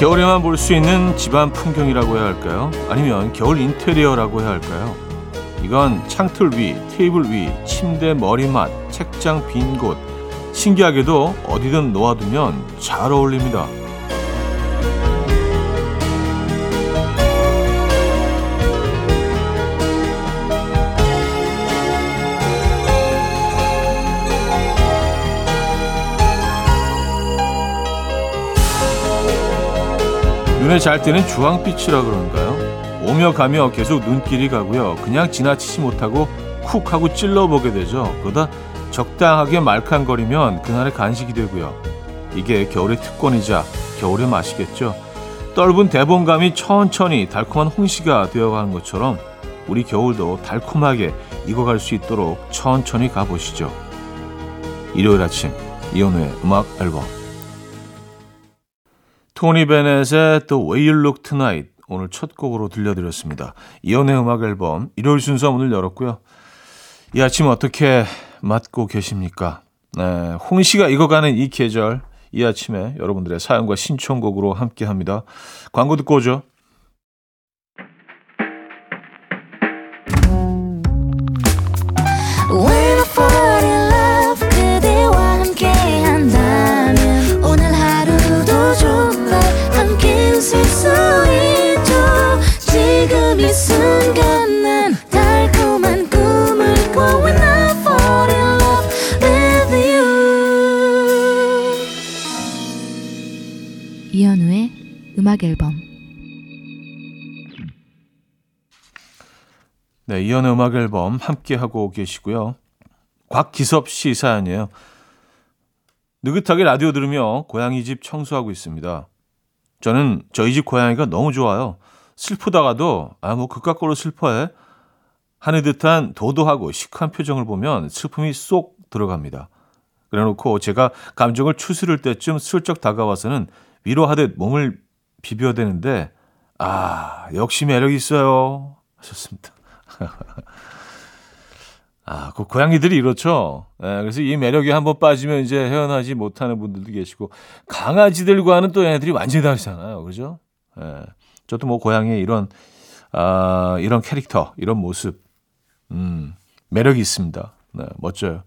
겨울에만 볼 수 있는 집안 풍경이라고 해야 할까요? 아니면 겨울 인테리어라고 해야 할까요? 이건 창틀 위, 테이블 위, 침대 머리맡, 책장 빈 곳. 신기하게도 어디든 놓아두면 잘 어울립니다. 눈에 잘 띄는 주황빛이라 그런가요? 오며 가며 계속 눈길이 가고요. 그냥 지나치지 못하고 쿡 하고 찔러보게 되죠. 그러다 적당하게 말캉거리면 그날의 간식이 되고요. 이게 겨울의 특권이자 겨울의 맛이겠죠. 떫은 대봉감이 천천히 달콤한 홍시가 되어가는 것처럼 우리 겨울도 달콤하게 익어갈 수 있도록 천천히 가보시죠. 일요일 아침 이연우의 음악 앨범 토니 베넷의 The Way You Look Tonight 오늘 첫 곡으로 들려드렸습니다. 이연의 음악 앨범 일요일 순서 문을 열었고요. 이 아침 어떻게 맞고 계십니까? 네, 홍시가 익어가는 이 계절 이 아침에 여러분들의 사연과 신청곡으로 함께합니다. 광고 듣고 오죠. 음악 앨범 네, 이연의 음악 앨범 함께 하고 계시고요. 곽기섭 씨 사연이에요. 느긋하게 라디오 들으며 고양이 집 청소하고 있습니다. 저는 저희 집 고양이가 너무 좋아요. 슬프다가도 아 뭐 그깟 거로 슬퍼해 하는 듯한 도도하고 시크한 표정을 보면 슬픔이 쏙 들어갑니다. 그래놓고 제가 감정을 추스를 때쯤 슬쩍 다가와서는 위로하듯 몸을 비벼야 되는데 아 역시 매력 있어요 하셨습니다. 아, 그 고양이들이 이렇죠. 예, 그래서 이 매력이 한번 빠지면 이제 헤어나지 못하는 분들도 계시고 강아지들과는 또 얘네들이 완전히 다르잖아요. 그죠? 예. 저도 뭐 고양이 이런 아, 이런 캐릭터, 이런 모습 음, 매력이 있습니다. 네, 멋져요.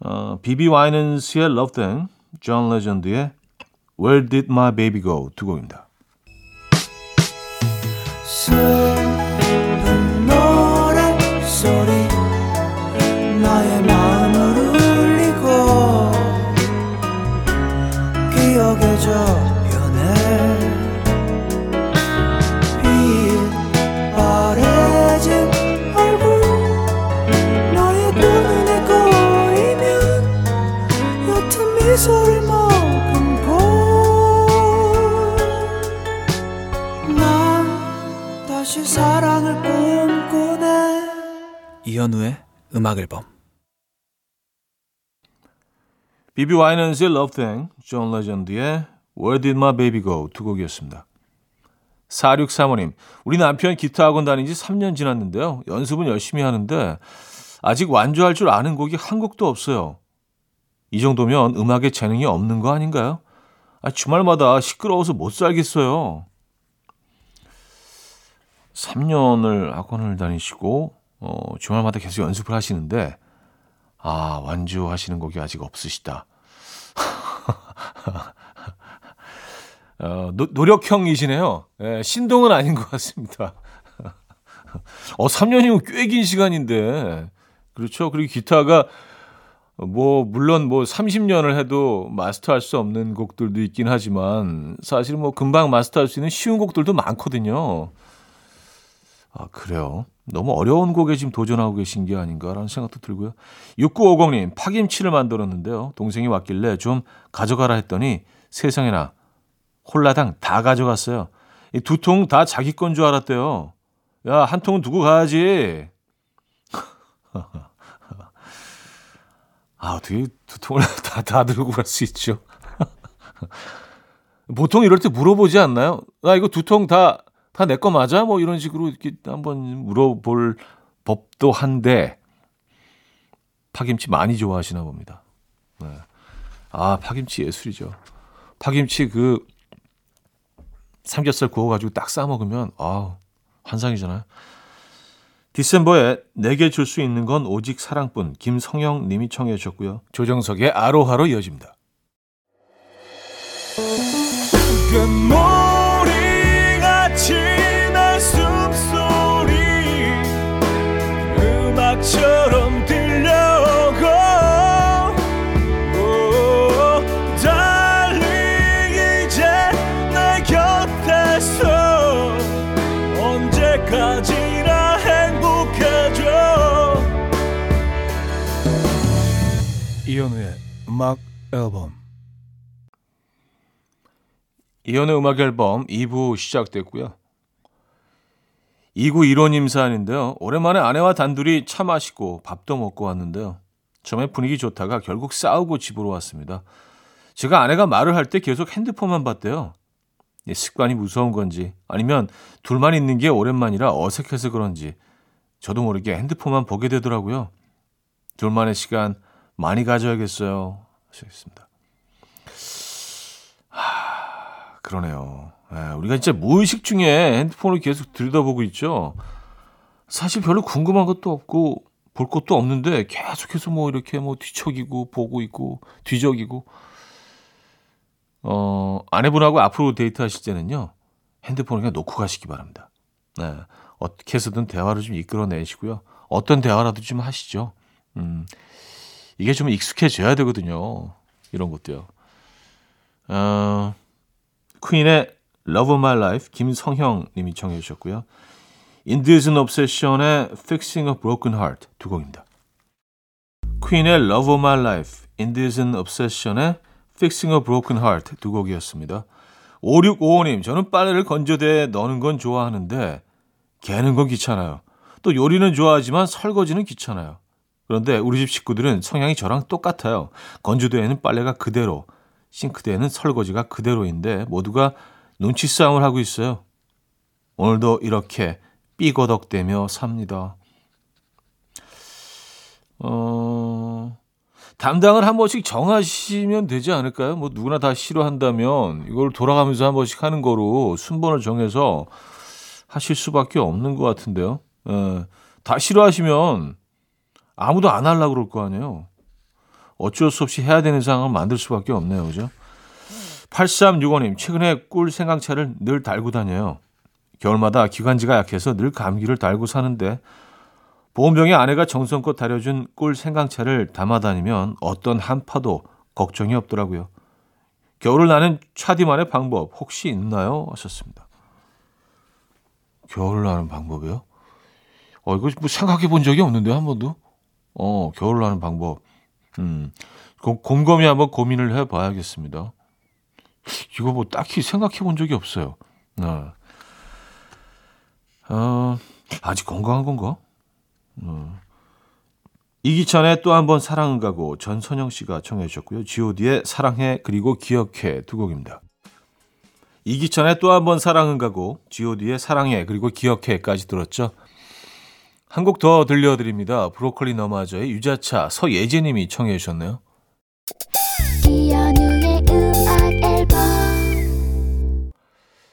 어, 비비 와이넌스의 Love Thing, 존 레전드의 Where Did My Baby Go 두 곡입니다. 기억의 저편에 이현우의 음악 앨범 비비 와이넌스의 Love Thing, 존 레전드의 Where Did My Baby Go 두 곡이었습니다. 4635님, 우리 남편 기타 학원 다닌 지 3년 지났는데요. 연습은 열심히 하는데 아직 완주할 줄 아는 곡이 한 곡도 없어요. 이 정도면 음악에 재능이 없는 거 아닌가요? 아, 주말마다 시끄러워서 못 살겠어요. 3년을 학원을 다니시고 어, 주말마다 계속 연습을 하시는데 아 완주하시는 곡이 아직 없으시다. 어, 노, 노력형이시네요. 예, 신동은 아닌 것 같습니다. 어, 3년이면 꽤 긴 시간인데. 그렇죠. 그리고 기타가 뭐, 물론 뭐 30년을 해도 마스터할 수 없는 곡들도 있긴 하지만 사실 뭐 금방 마스터할 수 있는 쉬운 곡들도 많거든요. 아, 그래요. 너무 어려운 곡에 지금 도전하고 계신 게 아닌가라는 생각도 들고요. 6950님, 파김치를 만들었는데요. 동생이 왔길래 좀 가져가라 했더니 세상에나 홀라당 다 가져갔어요. 이 두 통 다 자기 건 줄 알았대요. 야, 한 통은 두고 가야지. 아, 어떻게 두 통을 다, 다 들고 갈 수 있죠? 보통 이럴 때 물어보지 않나요? 나 이거 두 통 다 다 내 거 맞아? 뭐 이런 식으로 이렇게 한번 물어볼 법도 한데 파김치 많이 좋아하시나 봅니다. 네. 아 파김치 예술이죠. 파김치 그 삼겹살 구워가지고 딱 싸 먹으면 아우 환상이잖아요. 디셈버에 내게 줄 수 있는 건 오직 사랑뿐 김성영 님이 청해 주셨고요. 조정석의 아로하로 이어집니다. 이현우의 음악 앨범 이연의 음악 앨범 2부 시작됐고요. 2915님 사연인데요. 오랜만에 아내와 단둘이 차 마시고 밥도 먹고 왔는데요. 처음에 분위기 좋다가 결국 싸우고 집으로 왔습니다. 제가 아내가 말을 할 때 계속 핸드폰만 봤대요. 습관이 무서운 건지 아니면 둘만 있는 게 오랜만이라 어색해서 그런지 저도 모르게 핸드폰만 보게 되더라고요. 둘만의 시간 많이 가져야겠어요. 하셨습니다. 그러네요. 예, 우리가 진짜 무의식 중에 핸드폰을 계속 들여다보고 있죠. 사실 별로 궁금한 것도 없고 볼 것도 없는데 계속해서 뭐 이렇게 뭐 뒤척이고 보고 있고 뒤적이고 어 아내분하고 앞으로 데이트하실 때는요 핸드폰을 그냥 놓고 가시기 바랍니다. 네, 어떻게 해서든 대화를 좀 이끌어내시고요. 어떤 대화라도 좀 하시죠. 음, 이게 좀 익숙해져야 되거든요. 이런 것도요. 어, 퀸의 Love of My Life 김성형 님이 청해 주셨고요. Indecent Obsession의 Fixing a Broken Heart 두 곡입니다. 퀸의 Love of My Life, Indecent Obsession의 Fixing a Broken Heart 두 곡이었습니다. 5655님, 저는 빨래를 건조대에 넣는 건 좋아하는데 개는 건 귀찮아요. 또 요리는 좋아하지만 설거지는 귀찮아요. 그런데 우리 집 식구들은 성향이 저랑 똑같아요. 건조대에는 빨래가 그대로, 싱크대에는 설거지가 그대로인데 모두가 눈치 싸움을 하고 있어요. 오늘도 이렇게 삐거덕대며 삽니다. 어, 담당을 한 번씩 정하시면 되지 않을까요? 뭐 누구나 다 싫어한다면 이걸 돌아가면서 한 번씩 하는 거로 순번을 정해서 하실 수밖에 없는 것 같은데요. 예, 다 싫어하시면 아무도 안 하려고 그럴 거 아니에요. 어쩔 수 없이 해야 되는 상황을 만들 수밖에 없네요. 그죠? 8365님, 최근에 꿀 생강차를 늘 달고 다녀요. 겨울마다 기관지가 약해서 늘 감기를 달고 사는데 보온병에 아내가 정성껏 다려준 꿀 생강차를 담아 다니면 어떤 한파도 걱정이 없더라고요. 겨울을 나는 차디만의 방법 혹시 있나요? 하셨습니다. 겨울을 나는 방법이요? 어, 이거 뭐 생각해 본 적이 없는데, 한 번도? 어, 겨울을 나는 방법. 음, 곰곰이 한번 고민을 해 봐야겠습니다. 이거 뭐 딱히 생각해 본 적이 없어요. 네. 어, 아직 건강한 건가? 어. 이기찬의 또 한 번 사랑은 가고 전선영 씨가 청해 주셨고요. G.O.D의 사랑해 그리고 기억해 두 곡입니다. 이기찬의 또 한 번 사랑은 가고 G.O.D의 사랑해 그리고 기억해까지 들었죠. 한 곡 더 들려드립니다. 브로콜리 너마저의 유자차 서예진님이 청해 주셨네요.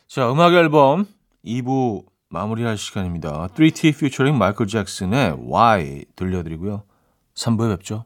자 음악 앨범 2부 마무리할 시간입니다. 3T featuring 마이클 잭슨의 Why 들려드리고요. 3부에 뵙죠.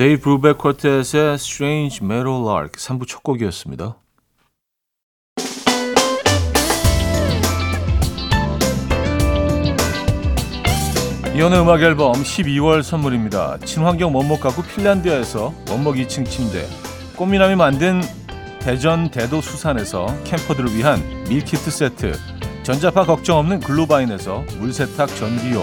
데이브 브루백 쿼텟의 Strange Meadow Lark 3부 첫 곡이었습니다. 이현우의 음악 앨범 12월 선물입니다. 친환경 원목 가구 핀란드에서 원목 2층 침대, 꽃미남이 만든 대전 대도 수산에서 캠퍼들을 위한 밀키트 세트, 전자파 걱정 없는 글로바인에서 물세탁 전기요,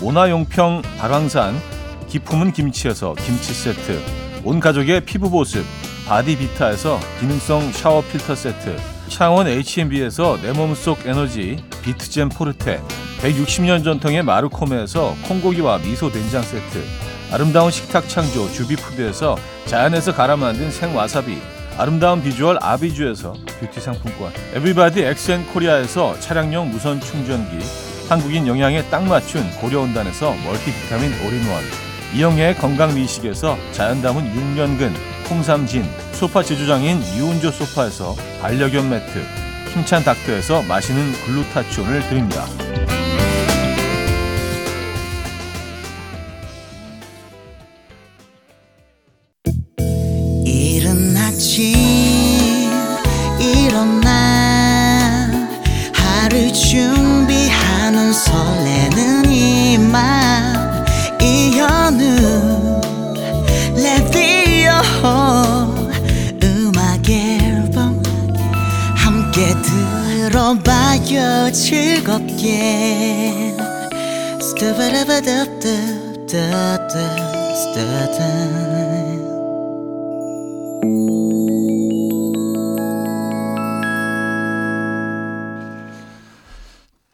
모나용평 발왕산, 기품은 김치에서 김치 세트, 온 가족의 피부 보습, 바디비타에서 기능성 샤워 필터 세트 창원 H&B에서 내 몸속 에너지 비트젠 포르테 160년 전통의 마루코메에서 콩고기와 미소 된장 세트 아름다운 식탁 창조 주비푸드에서 자연에서 갈아 만든 생와사비 아름다운 비주얼 아비주에서 뷰티 상품권 에브리바디 엑센코리아에서 차량용 무선 충전기 한국인 영양에 딱 맞춘 고려은단에서 멀티비타민 올인원 이영애의 건강미식에서 자연 담은 6년근 홍삼진 소파 제조장인 이운조 소파에서 반려견 매트 힘찬 닥터에서 마시는 글루타치온을 드립니다. 들어봐요 즐겁게 스타바라바답답답답 스타타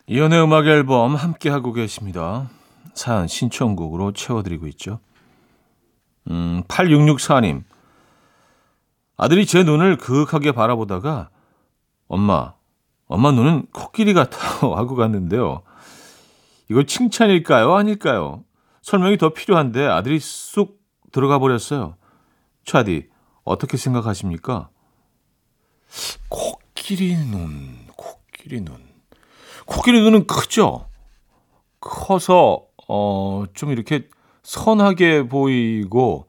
이연의 음악 앨범 함께 하고 계십니다. 사연 신청곡으로 채워드리고 있죠. 음, 8664님. 아들이 제 눈을 그윽하게 바라보다가 엄마, 엄마 눈은 코끼리 같아요 하고 갔는데요. 이거 칭찬일까요? 아닐까요? 설명이 더 필요한데 아들이 쑥 들어가 버렸어요. 차디, 어떻게 생각하십니까? 코끼리 눈, 코끼리 눈. 코끼리 눈은 크죠? 커서, 어, 좀 이렇게 선하게 보이고,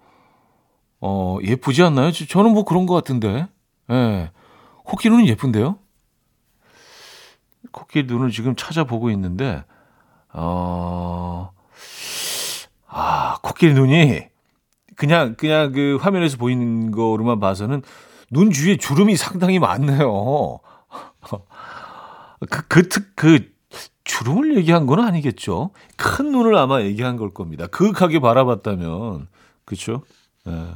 어, 예쁘지 않나요? 저- 저는 뭐 그런 것 같은데. 예. 코끼리 눈은 예쁜데요? 코끼리 눈을 지금 찾아보고 있는데, 어, 아, 코끼리 눈이 그냥, 그냥 그 화면에서 보이는 거로만 봐서는 눈 주위에 주름이 상당히 많네요. 그, 그, 특, 그, 주름을 얘기한 건 아니겠죠. 큰 눈을 아마 얘기한 걸 겁니다. 그윽하게 바라봤다면. 그쵸? 예.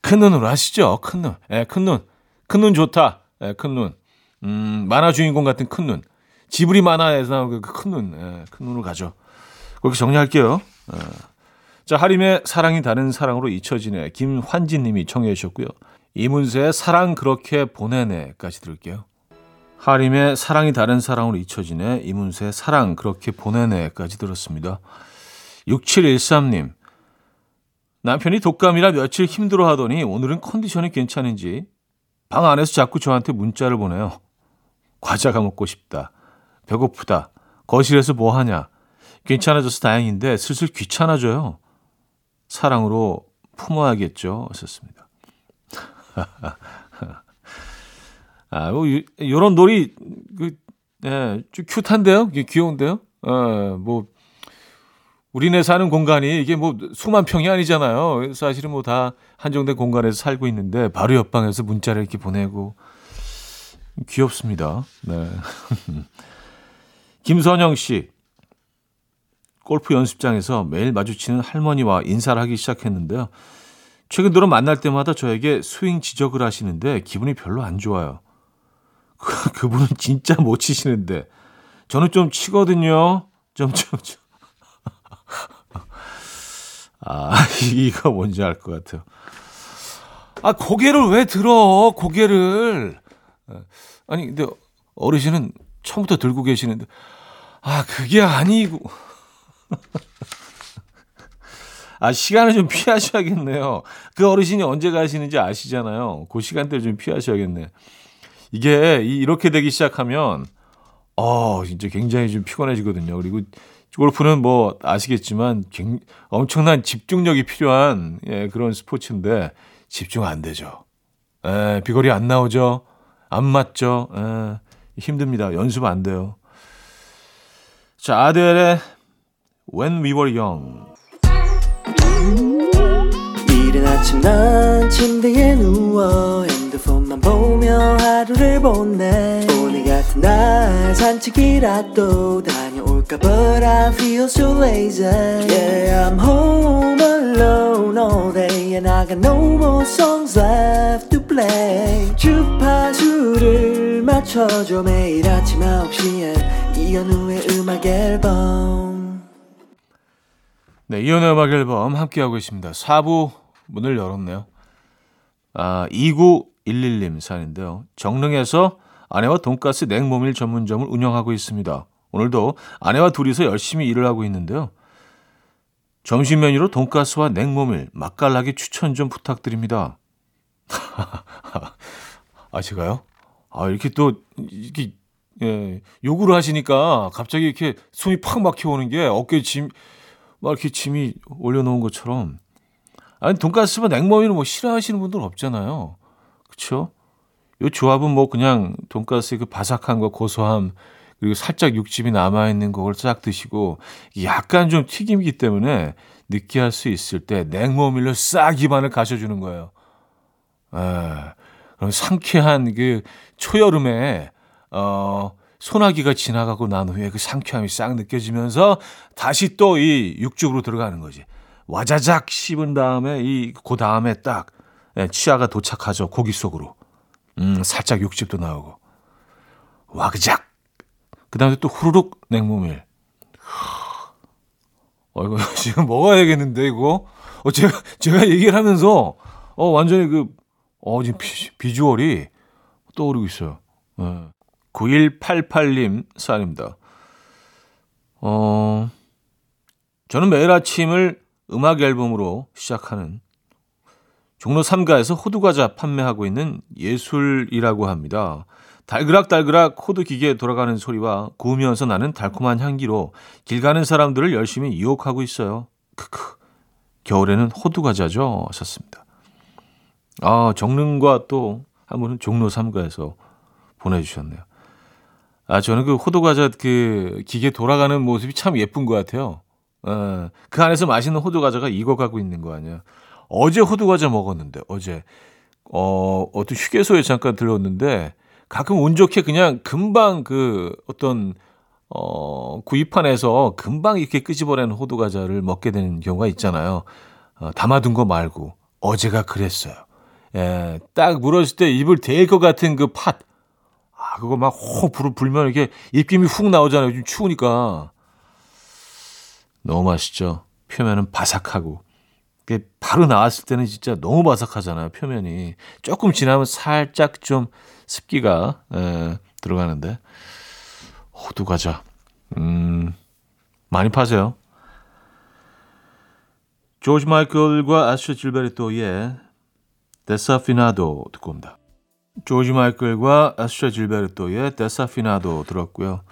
큰 눈으로 하시죠. 큰 눈. 예, 큰 눈. 큰 눈 좋다. 예, 큰 눈. 음, 만화 주인공 같은 큰 눈. 지브리 만화에서 나오는 그큰 눈. 예, 큰 눈으로 가죠. 그렇게 정리할게요. 예. 자, 하림의 사랑이 다른 사랑으로 잊혀지네. 김환진 님이 청해 주셨고요. 이문세의 사랑 그렇게 보내네까지 들을게요. 하림의 사랑이 다른 사랑으로 잊혀지네. 이문세의 사랑 그렇게 보내네까지 들었습니다. 6713님. 남편이 독감이라 며칠 힘들어 하더니 오늘은 컨디션이 괜찮은지 방 안에서 자꾸 저한테 문자를 보내요. 과자가 먹고 싶다. 배고프다. 거실에서 뭐 하냐. 괜찮아져서 다행인데 슬슬 귀찮아져요. 사랑으로 품어야겠죠. 썼습니다. 아, 뭐, 요- 요런 놀이, 그, 예, 좀? 이게 귀여운데요? 어, 뭐, 우리네 사는 공간이 이게 뭐 수만 평이 아니잖아요. 사실은 뭐 다 한정된 공간에서 살고 있는데 바로 옆방에서 문자를 이렇게 보내고 귀엽습니다. 네. 김선영 씨. 골프 연습장에서 매일 마주치는 할머니와 인사를 하기 시작했는데요. 최근 들어 만날 때마다 저에게 스윙 지적을 하시는데 기분이 별로 안 좋아요. 그, 그분은 진짜 못 치시는데 저는 좀 치거든요. 좀, 좀, 좀. 아, 이거 뭔지 알 것 같아요. 아, 고개를 왜 들어? 고개를. 아니, 근데 어르신은 처음부터 들고 계시는데, 아, 그게 아니고. 아, 시간을 좀 피하셔야겠네요. 그 어르신이 언제 가시는지 아시잖아요. 그 시간대를 좀 피하셔야겠네. 이게 이- 이렇게 되기 시작하면, 어, 진짜 굉장히 좀 피곤해지거든요. 그리고 골프는 뭐 아시겠지만 굉- 엄청난 집중력이 필요한 예, 그런 스포츠인데 집중 안 되죠. 예, 비거리 안 나오죠. 안 맞죠. 예, 힘듭니다. 연습 안 돼요. 자, 아델의 When We Were Young. 이른 아침 난 침대에 누워 핸드폰만 보며 하루를 보내 오늘 같은 날 산책이라도 다 볼까 But I feel so lazy. Yeah I'm home alone all day And I got no more songs left to play. 주파수를 맞춰줘 매일 아침 9시에. 이현우의 음악 앨범. 네, 이현우의 음악 앨범 함께하고 있습니다. 4부 문을 열었네요. 아, 2911님 사인데요. 정릉에서 아내와 돈가스 냉모밀 전문점을 운영하고 있습니다. 오늘도 아내와 둘이서 열심히 일을 하고 있는데요. 점심 메뉴로 돈가스와 냉모밀, 맛깔나게 추천 좀 부탁드립니다. 아, 제가요? 아, 이렇게 또, 이렇게, 예, 요구를 하시니까 갑자기 이렇게 숨이 팍 막혀오는 게 어깨에 짐, 막 이렇게 짐이 올려놓은 것처럼. 아니, 돈가스만 냉모밀을 뭐 싫어하시는 분들 없잖아요. 그쵸? 요 조합은 뭐 그냥 돈가스의 그 바삭함과 고소함, 그리고 살짝 육즙이 남아있는 그걸 싹 드시고, 약간 좀 튀김이기 때문에 느끼할 수 있을 때 냉모밀로 싹 입안을 가셔주는 거예요. 에, 그럼 상쾌한 그 초여름에, 어, 소나기가 지나가고 난 후에 그 상쾌함이 싹 느껴지면서 다시 또 이 육즙으로 들어가는 거지. 와자작 씹은 다음에 이, 그 다음에 딱, 예, 치아가 도착하죠. 고기 속으로. 음, 살짝 육즙도 나오고. 와그작! 그 다음에 또 후루룩 냉모밀. 어, 이거 지금 먹어야겠는데, 이거? 어, 제가, 제가 얘기를 하면서, 어, 완전히 그, 어, 지금 비, 비주얼이 떠오르고 있어요. 예. 9188님 사연입니다. 어, 저는 매일 아침을 음악 앨범으로 시작하는 종로 3가에서 호두과자 판매하고 있는 예술이라고 합니다. 달그락달그락 호두 기계에 돌아가는 소리와 구우면서 나는 달콤한 향기로 길 가는 사람들을 열심히 유혹하고 있어요. 크크. 겨울에는 호두 과자죠. 하셨습니다. 아, 정릉과 또 한 분은 종로 3가에서 보내주셨네요. 아, 저는 그 호두 과자 그 기계 돌아가는 모습이 참 예쁜 것 같아요. 어, 그 안에서 맛있는 호두 과자가 익어가고 있는 거 아니야. 어제 호두 과자 먹었는데, 어제. 어, 어떤 휴게소에 잠깐 들렀는데, 가끔 운 좋게 그냥 금방 그 어떤, 어, 구입판에서 금방 이렇게 끄집어내는 호두 과자를 먹게 되는 경우가 있잖아요. 어, 담아둔 거 말고. 어제가 그랬어요. 예, 딱 물었을 때 입을 댈 것 같은 그 팥. 아, 그거 막호 불을 불면 이렇게 입김이 훅 나오잖아요. 요즘 추우니까. 너무 맛있죠. 표면은 바삭하고. 그게 바로 나왔을 때는 진짜 너무 바삭하잖아요. 표면이. 조금 지나면 살짝 좀 습기가 에, 들어가는데. 호두 과자. 음. 많이 파세요. 조지 마이클과 아스트루드 질베르토의 Desafinado 듣고 옵니다. 조지 마이클과 아스트루드 질베르토의 Desafinado 들었고요.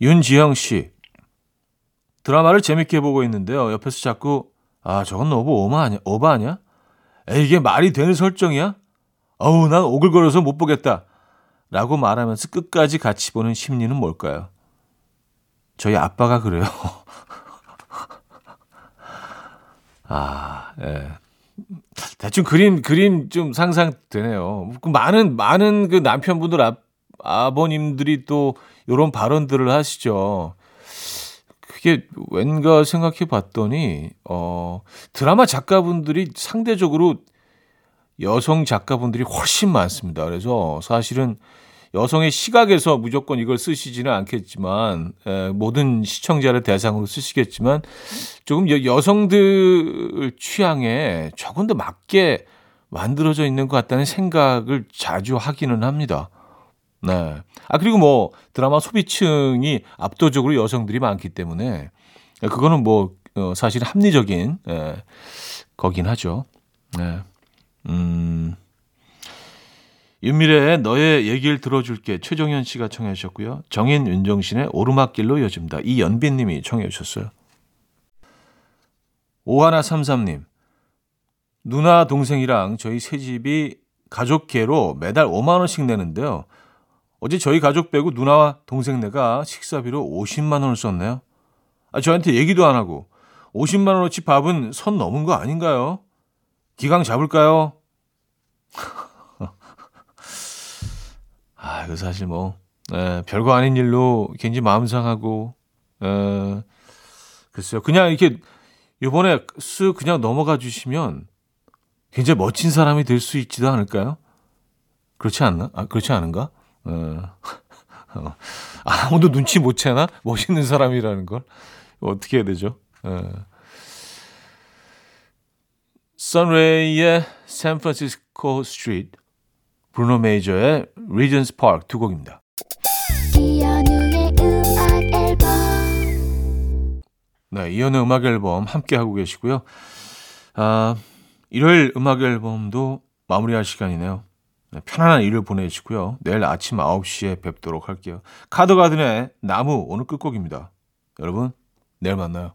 윤지영 씨. 드라마를 재밌게 보고 있는데요. 옆에서 자꾸 아 저건 너무 오바 아니야? 오바 아니야? 에이, 이게 말이 되는 설정이야? 어우 난 오글거려서 못 보겠다. 라고 말하면서 끝까지 같이 보는 심리는 뭘까요? 저희 아빠가 그래요. 아, 예. 대충 그림, 그림 좀 상상되네요. 그 많은, 많은 그 남편분들, 아, 아버님들이 또 이런 발언들을 하시죠. 그게 왠가 생각해 봤더니, 어, 드라마 작가분들이 상대적으로 여성 작가분들이 훨씬 많습니다. 그래서 사실은 여성의 시각에서 무조건 이걸 쓰시지는 않겠지만 에, 모든 시청자를 대상으로 쓰시겠지만 조금 여, 여성들 취향에 조금 더 맞게 만들어져 있는 것 같다는 생각을 자주 하기는 합니다. 네. 아 그리고 뭐 드라마 소비층이 압도적으로 여성들이 많기 때문에 그거는 뭐 어, 사실 합리적인 에, 거긴 하죠. 네. 음. 윤미래의 너의 얘기를 들어줄게 최정현 씨가 청해 주셨고요. 정인 윤정신의 오르막길로 이어집니다. 이연빈 님이 청해 주셨어요. 오하나삼삼님 누나 동생이랑 저희 세 집이 가족계로 매달 5만 원씩 내는데요. 어제 저희 가족 빼고 누나와 동생네가 식사비로 50만 원을 썼네요. 아, 저한테 얘기도 안 하고 50만 원어치 밥은 선 넘은 거 아닌가요? 기강 잡을까요? 아, 이거 사실 뭐, 에, 별거 아닌 일로 굉장히 마음 상하고, 에, 글쎄요. 그냥 이렇게 요번에 쓱 그냥 넘어가 주시면 굉장히 멋진 사람이 될 수 있지도 않을까요? 그렇지 않나? 아, 그렇지 않은가? 어. 어. 아무도 눈치 못 채나? 멋있는 사람이라는 걸. 어떻게 해야 되죠? 어. 선레이의 San Francisco Street, 브루노 메이저의 Regent's Park 두 곡입니다. 네, 이현우의 음악 앨범 함께 하고 계시고요. 아, 일요일 음악 앨범도 마무리할 시간이네요. 네, 편안한 일을 보내시고요. 내일 아침 9시에 뵙도록 할게요. 카드가든의 나무 오늘 끝곡입니다. 여러분, 내일 만나요.